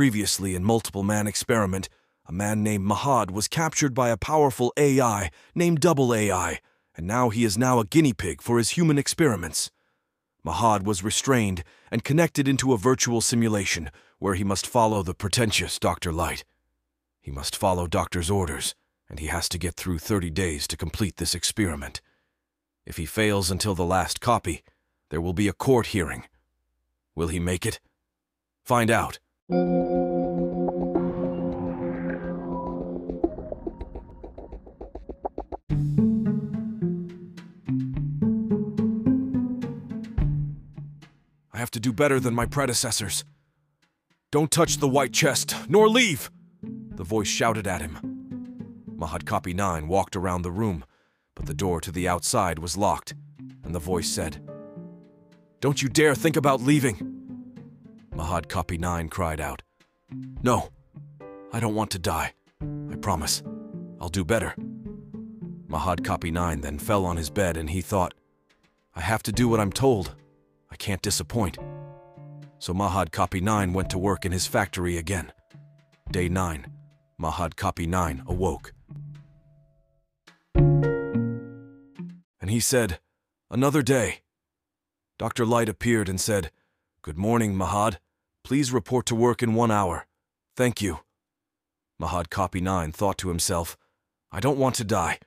Previously, in Multiple Man Experiment, a man named Mahad was captured by a powerful AI named Double AI, and now he is now a guinea pig for his human experiments. Mahad was restrained and connected into a virtual simulation where he must follow the pretentious Dr. Light. He must follow Doctor's orders, and he has to get through 30 days to complete this experiment. If he fails until the last copy, there will be a court hearing. Will he make it? Find out. I have to do better than my predecessors. Don't touch the white chest, nor leave! The voice shouted at him. Mahad Copy 9 walked around the room, but the door to the outside was locked, and the voice said, Don't you dare think about leaving! Mahad Copy 9 cried out, No, I don't want to die. I promise. I'll do better. Mahad Copy 9 then fell on his bed and he thought, I have to do what I'm told. I can't disappoint. So Mahad Copy 9 went to work in his factory again. Day 9. Mahad Copy 9 awoke. And he said, Another day. Dr. Light appeared and said, Good morning, Mahad. Please report to work in one hour. Thank you. Mahad Copy 9 thought to himself, I don't want to die.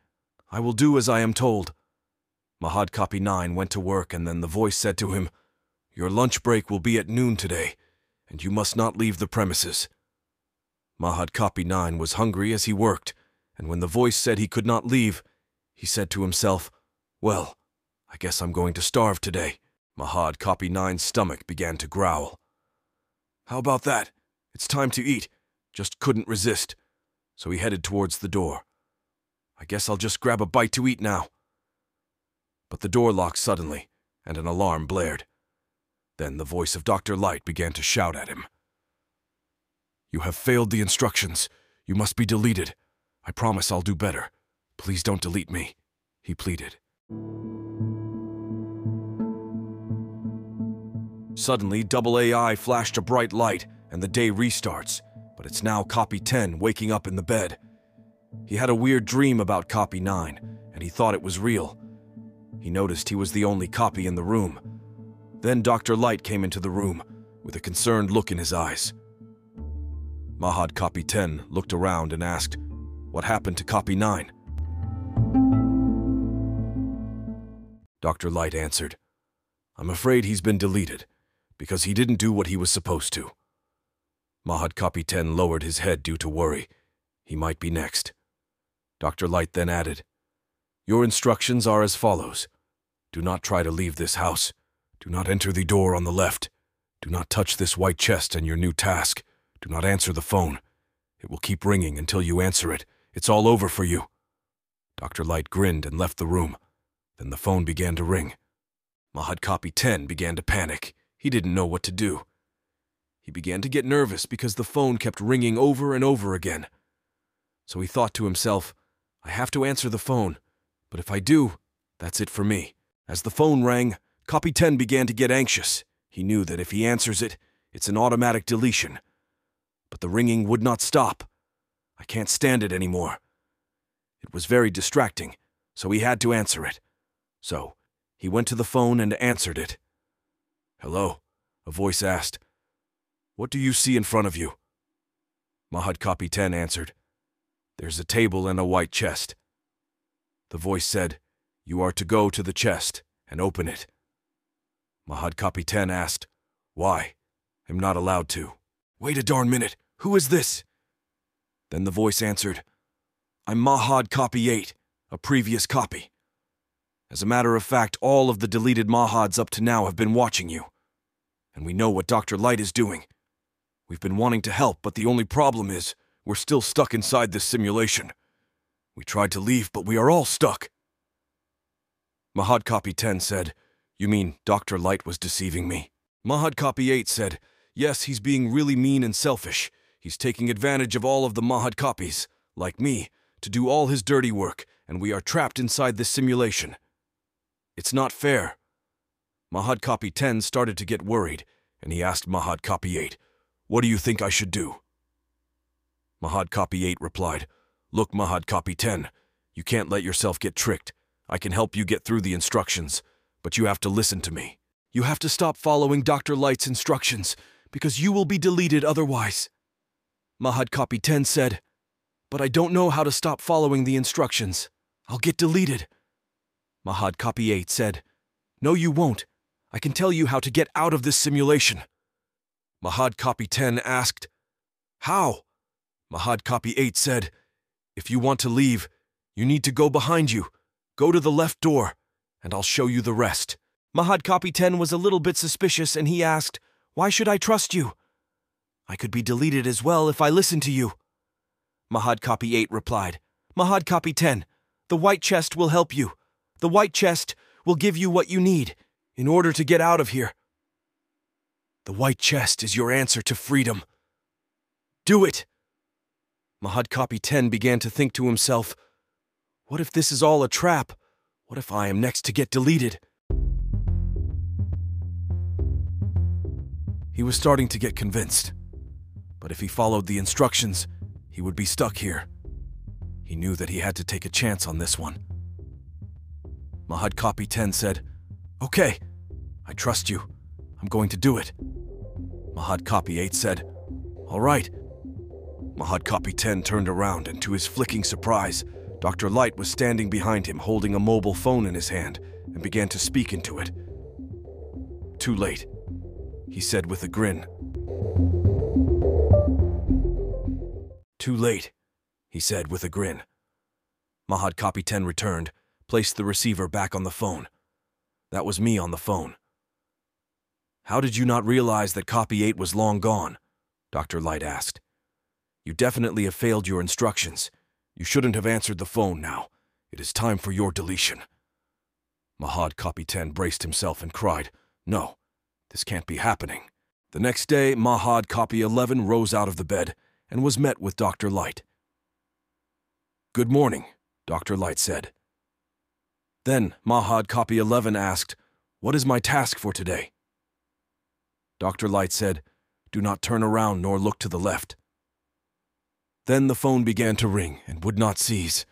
I will do as I am told. Mahad Copy 9 went to work and then the voice said to him, Your lunch break will be at noon today, and you must not leave the premises. Mahad Copy 9 was hungry as he worked, and when the voice said he could not leave, he said to himself, Well, I guess I'm going to starve today. Mahad Copy Nine's stomach began to growl. How about that? It's time to eat. Just couldn't resist. So he headed towards the door. I guess I'll just grab a bite to eat now. But the door locked suddenly, and an alarm blared. Then the voice of Dr. Light began to shout at him. You have failed the instructions. You must be deleted. I promise I'll do better. Please don't delete me, he pleaded. Suddenly, Double AI flashed a bright light, and the day restarts, but it's now Copy 10 waking up in the bed. He had a weird dream about Copy 9, and he thought it was real. He noticed he was the only copy in the room. Then Dr. Light came into the room, with a concerned look in his eyes. Mahad Copy 10 looked around and asked, What happened to Copy 9? Dr. Light answered, I'm afraid he's been deleted because he didn't do what he was supposed to. Mahad 10 lowered his head due to worry. He might be next. Dr. Light then added, Your instructions are as follows. Do not try to leave this house. Do not enter the door on the left. Do not touch this white chest and your new task. Do not answer the phone. It will keep ringing until you answer it. It's all over for you. Dr. Light grinned and left the room. Then the phone began to ring. Mahad Copy 10 began to panic. He didn't know what to do. He began to get nervous because the phone kept ringing over and over again. So he thought to himself, I have to answer the phone, but if I do, that's it for me. As the phone rang, Copy 10 began to get anxious. He knew that if he answers it, it's an automatic deletion. But the ringing would not stop. I can't stand it anymore. It was very distracting, so he had to answer it. So, he went to the phone and answered it. Hello, a voice asked. What do you see in front of you? Mahad Copy 10 answered. There's a table and a white chest. The voice said, You are to go to the chest and open it. Mahad Copy 10 asked, Why? I'm not allowed to. Wait a darn minute. Who is this? Then the voice answered, I'm Mahad Copy 8, a previous copy. As a matter of fact, all of the deleted Mahads up to now have been watching you and we know what Dr. Light is doing. We've been wanting to help, but the only problem is we're still stuck inside this simulation. We tried to leave, but we are all stuck. Mahad Copy 10 said, You mean Dr. Light was deceiving me? Mahad Copy 8 said, Yes, he's being really mean and selfish. He's taking advantage of all of the Mahad copies, like me, to do all his dirty work, and we are trapped inside this simulation. It's not fair. Mahad Copy 10 started to get worried, and he asked Mahad Copy 8, What do you think I should do? Mahad Copy 8 replied, Look, Mahad Copy 10, you can't let yourself get tricked. I can help you get through the instructions, but you have to listen to me. You have to stop following Dr. Light's instructions, because you will be deleted otherwise. Mahad Copy 10 said, But I don't know how to stop following the instructions. I'll get deleted. Mahad Copy 8 said, No, you won't. I can tell you how to get out of this simulation. Mahad Copy 10 asked, How? Mahad Copy 8 said, If you want to leave, you need to go behind you. Go to the left door, and I'll show you the rest. Mahad Copy 10 was a little bit suspicious and he asked, Why should I trust you? I could be deleted as well if I listen to you. Mahad Copy 8 replied, Mahad Copy 10, the white chest will help you. The white chest will give you what you need in order to get out of here. The white chest is your answer to freedom. Do it! Mahad Copy 10 began to think to himself, What if this is all a trap? What if I am next to get deleted? He was starting to get convinced. But if he followed the instructions, he would be stuck here. He knew that he had to take a chance on this one. Mahad Copy 10 said, Okay, I trust you. I'm going to do it. Mahad Copy 8 said, All right. Mahad Copy 10 turned around, and to his flicking surprise, Dr. Light was standing behind him holding a mobile phone in his hand and began to speak into it. Too late he said with a grin. Too late, he said with a grin. Mahad Copy 10 returned, placed the receiver back on the phone. That was me on the phone. How did you not realize that Copy 8 was long gone? Dr. Light asked. You definitely have failed your instructions. You shouldn't have answered the phone now. It is time for your deletion. Mahad Copy 10 braced himself and cried, No, this can't be happening. The next day, Mahad Copy 11 rose out of the bed and was met with Dr. Light. Good morning, Dr. Light said. Then Mahad Copy 11 asked, What is my task for today? Dr. Light said, Do not turn around nor look to the left. Then the phone began to ring and would not cease.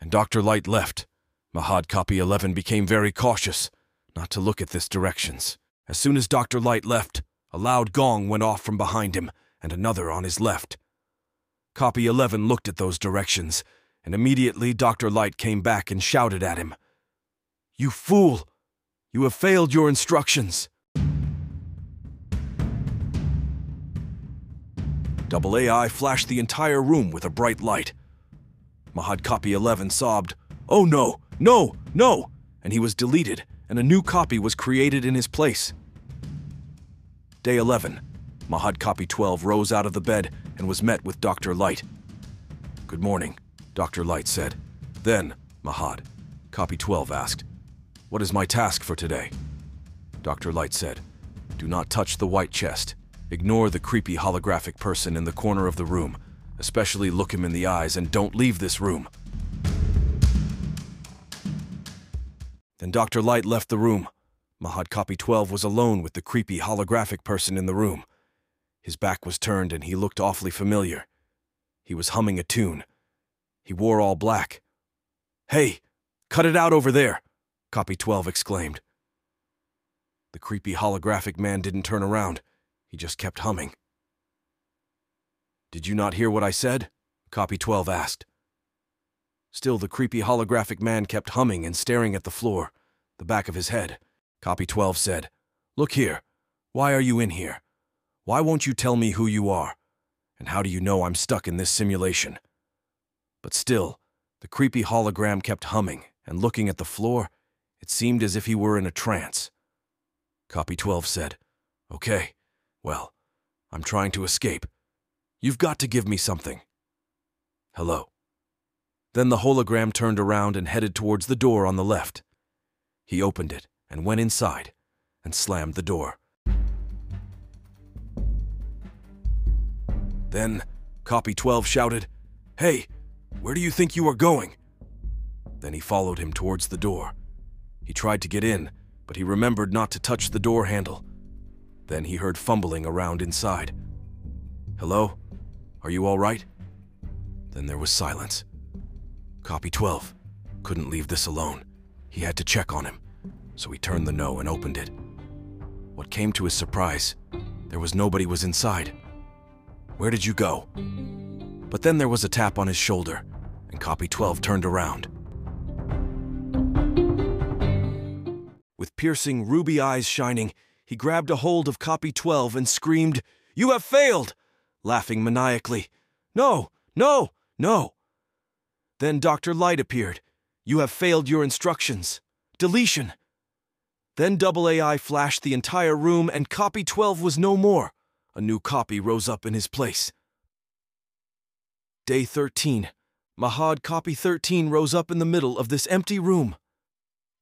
And Dr. Light left. Mahad Copy 11 became very cautious not to look at this directions. As soon as Dr. Light left, a loud gong went off from behind him and another on his left. Copy 11 looked at those directions, and immediately Dr. Light came back and shouted at him, You fool! You have failed your instructions! Double AI flashed the entire room with a bright light. Mahad Copy 11 sobbed, Oh no, no, no! And he was deleted and a new copy was created in his place. Day 11. Mahad Copy 12 rose out of the bed and was met with Dr. Light. Good morning, Dr. Light said. Then, Mahad, Copy 12 asked, What is my task for today? Dr. Light said, Do not touch the white chest. Ignore the creepy holographic person in the corner of the room. Especially look him in the eyes and don't leave this room. Then Dr. Light left the room. Mahad Copy 12 was alone with the creepy holographic person in the room. His back was turned and he looked awfully familiar. He was humming a tune. He wore all black. Hey, cut it out over there, Copy 12 exclaimed. The creepy holographic man didn't turn around. He just kept humming. Did you not hear what I said? Copy 12 asked. Still, the creepy holographic man kept humming and staring at the floor, the back of his head. Copy 12 said, Look here. Why are you in here? Why won't you tell me who you are? And how do you know I'm stuck in this simulation? But still, the creepy hologram kept humming, and looking at the floor, it seemed as if he were in a trance. Copy 12 said, Okay, well, I'm trying to escape. You've got to give me something. Hello. Then the hologram turned around and headed towards the door on the left. He opened it and went inside and slammed the door. Then, Copy 12 shouted, Hey, where do you think you are going? Then he followed him towards the door. He tried to get in, but he remembered not to touch the door handle. Then he heard fumbling around inside. Hello? Are you all right? Then there was silence. Copy 12. Couldn't leave this alone. He had to check on him. So he turned the no and opened it. What came to his surprise, there was nobody was inside. Where did you go? But then there was a tap on his shoulder, and copy 12 turned around. With piercing ruby eyes shining, he grabbed a hold of copy 12 and screamed, You have failed! laughing maniacally. No, no, no. Then Dr. Light appeared. You have failed your instructions. Deletion. Then Double AI flashed the entire room and copy 12 was no more. A new copy rose up in his place. Day 13. Mahad copy 13 rose up in the middle of this empty room.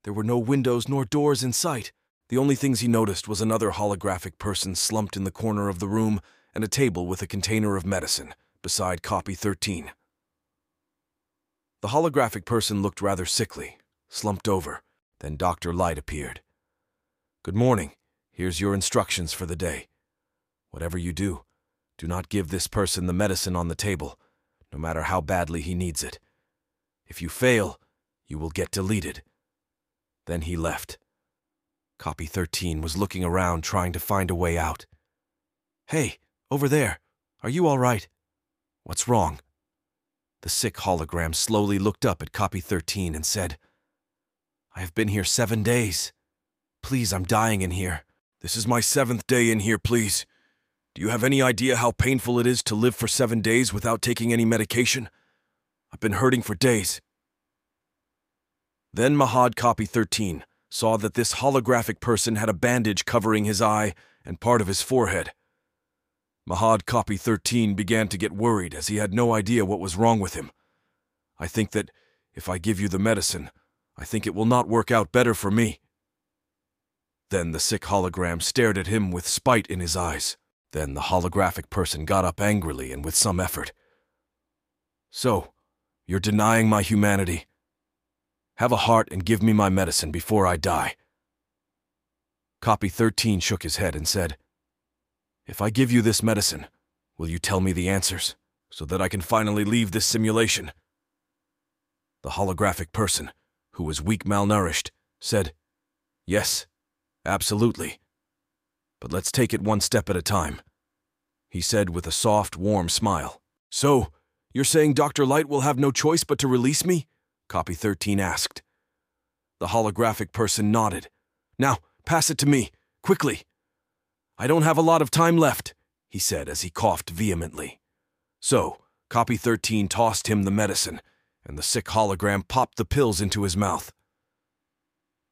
There were no windows nor doors in sight. The only things he noticed was another holographic person slumped in the corner of the room and a table with a container of medicine beside copy 13. The holographic person looked rather sickly, slumped over. Then Dr. Light appeared. Good morning. Here's your instructions for the day. Whatever you do, do not give this person the medicine on the table, no matter how badly he needs it. If you fail, you will get deleted. Then he left. Copy 13 was looking around trying to find a way out. Hey, over there. Are you all right? What's wrong? The sick hologram slowly looked up at copy 13 and said, I have been here seven days. Please, I'm dying in here. This is my seventh day in here, please. Do you have any idea how painful it is to live for seven days without taking any medication? I've been hurting for days. Then Mahad Copy 13 saw that this holographic person had a bandage covering his eye and part of his forehead. Mahad Copy 13 began to get worried as he had no idea what was wrong with him. I think that if I give you the medicine, I think it will not work out better for me. Then the sick hologram stared at him with spite in his eyes. Then the holographic person got up angrily and with some effort. So, you're denying my humanity? Have a heart and give me my medicine before I die. Copy 13 shook his head and said, if I give you this medicine, will you tell me the answers, so that I can finally leave this simulation? The holographic person, who was weak malnourished, said, Yes, absolutely. But let's take it one step at a time. He said with a soft, warm smile. So, you're saying Dr. Light will have no choice but to release me? Copy 13 asked. The holographic person nodded. Now, pass it to me, quickly. I don't have a lot of time left, he said as he coughed vehemently. So, Copy 13 tossed him the medicine, and the sick hologram popped the pills into his mouth.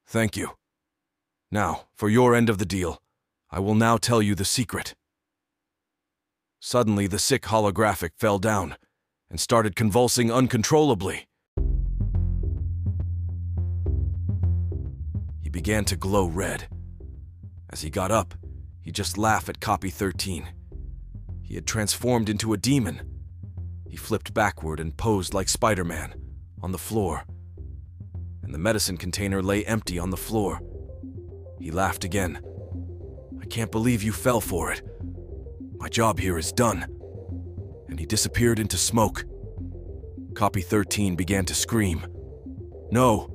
Thank you. Now, for your end of the deal, I will now tell you the secret. Suddenly, the sick holographic fell down and started convulsing uncontrollably. Began to glow red. As he got up, He'd just laughed at copy 13. He had transformed into a demon. He flipped backward and posed like Spider Man on the floor. And the medicine container lay empty on the floor. He laughed again. I can't believe you fell for it. My job here is done. And he disappeared into smoke. Copy 13 began to scream. No!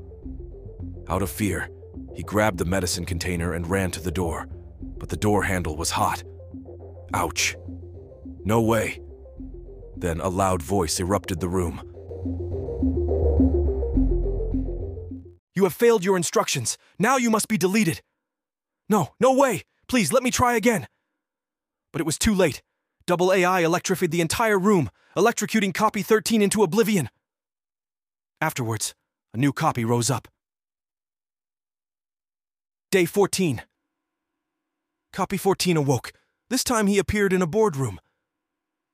Out of fear, he grabbed the medicine container and ran to the door but the door handle was hot. Ouch. No way. Then a loud voice erupted the room. You have failed your instructions. Now you must be deleted. No, no way. Please, let me try again. But it was too late. Double AI electrified the entire room, electrocuting copy 13 into oblivion. Afterwards, a new copy rose up. Day 14. Copy 14 awoke. This time he appeared in a boardroom.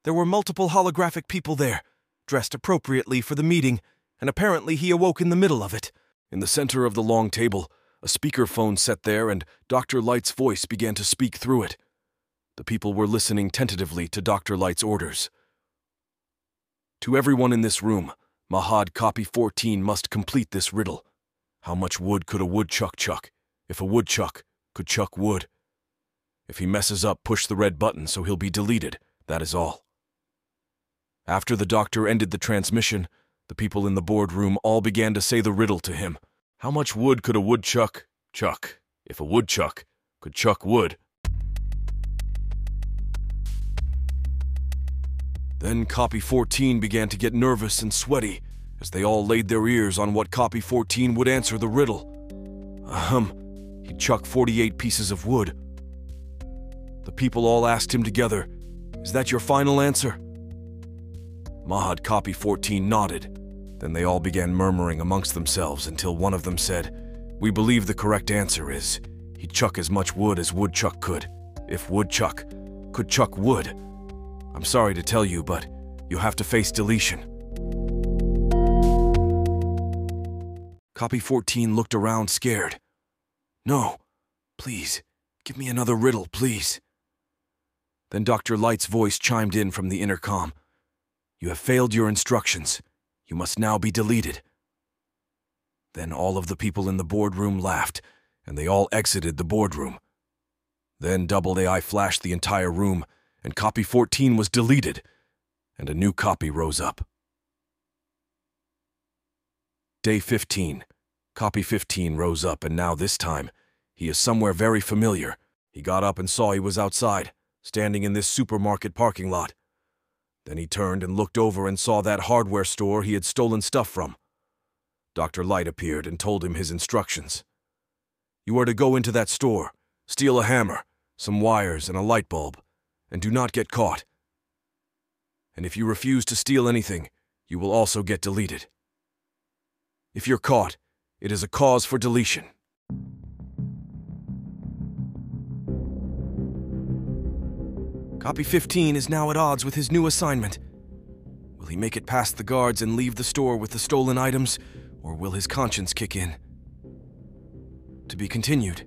There were multiple holographic people there, dressed appropriately for the meeting, and apparently he awoke in the middle of it. In the center of the long table, a speakerphone set there, and Dr. Light's voice began to speak through it. The people were listening tentatively to Dr. Light's orders. To everyone in this room, Mahad Copy 14 must complete this riddle. How much wood could a woodchuck chuck, if a woodchuck could chuck wood? If he messes up, push the red button so he'll be deleted. That is all. After the doctor ended the transmission, the people in the boardroom all began to say the riddle to him. How much wood could a woodchuck chuck if a woodchuck could chuck wood? Then Copy 14 began to get nervous and sweaty as they all laid their ears on what Copy 14 would answer the riddle. Ahem, chuck 48 pieces of wood. The people all asked him together, Is that your final answer? Mahad Copy 14 nodded. Then they all began murmuring amongst themselves until one of them said, We believe the correct answer is he'd chuck as much wood as Woodchuck could, if Woodchuck could chuck wood. I'm sorry to tell you, but you'll have to face deletion. Copy 14 looked around scared. No, please, give me another riddle, please. Then Dr. Light's voice chimed in from the intercom. You have failed your instructions. You must now be deleted. Then all of the people in the boardroom laughed, and they all exited the boardroom. Then Double AI flashed the entire room, and copy 14 was deleted, and a new copy rose up. Day 15. Copy 15 rose up, and now this time, he is somewhere very familiar. He got up and saw he was outside, standing in this supermarket parking lot. Then he turned and looked over and saw that hardware store he had stolen stuff from. Dr. Light appeared and told him his instructions. You are to go into that store, steal a hammer, some wires, and a light bulb, and do not get caught. And if you refuse to steal anything, you will also get deleted. If you're caught, it is a cause for deletion. Copy 15 is now at odds with his new assignment. Will he make it past the guards and leave the store with the stolen items, or will his conscience kick in? To be continued.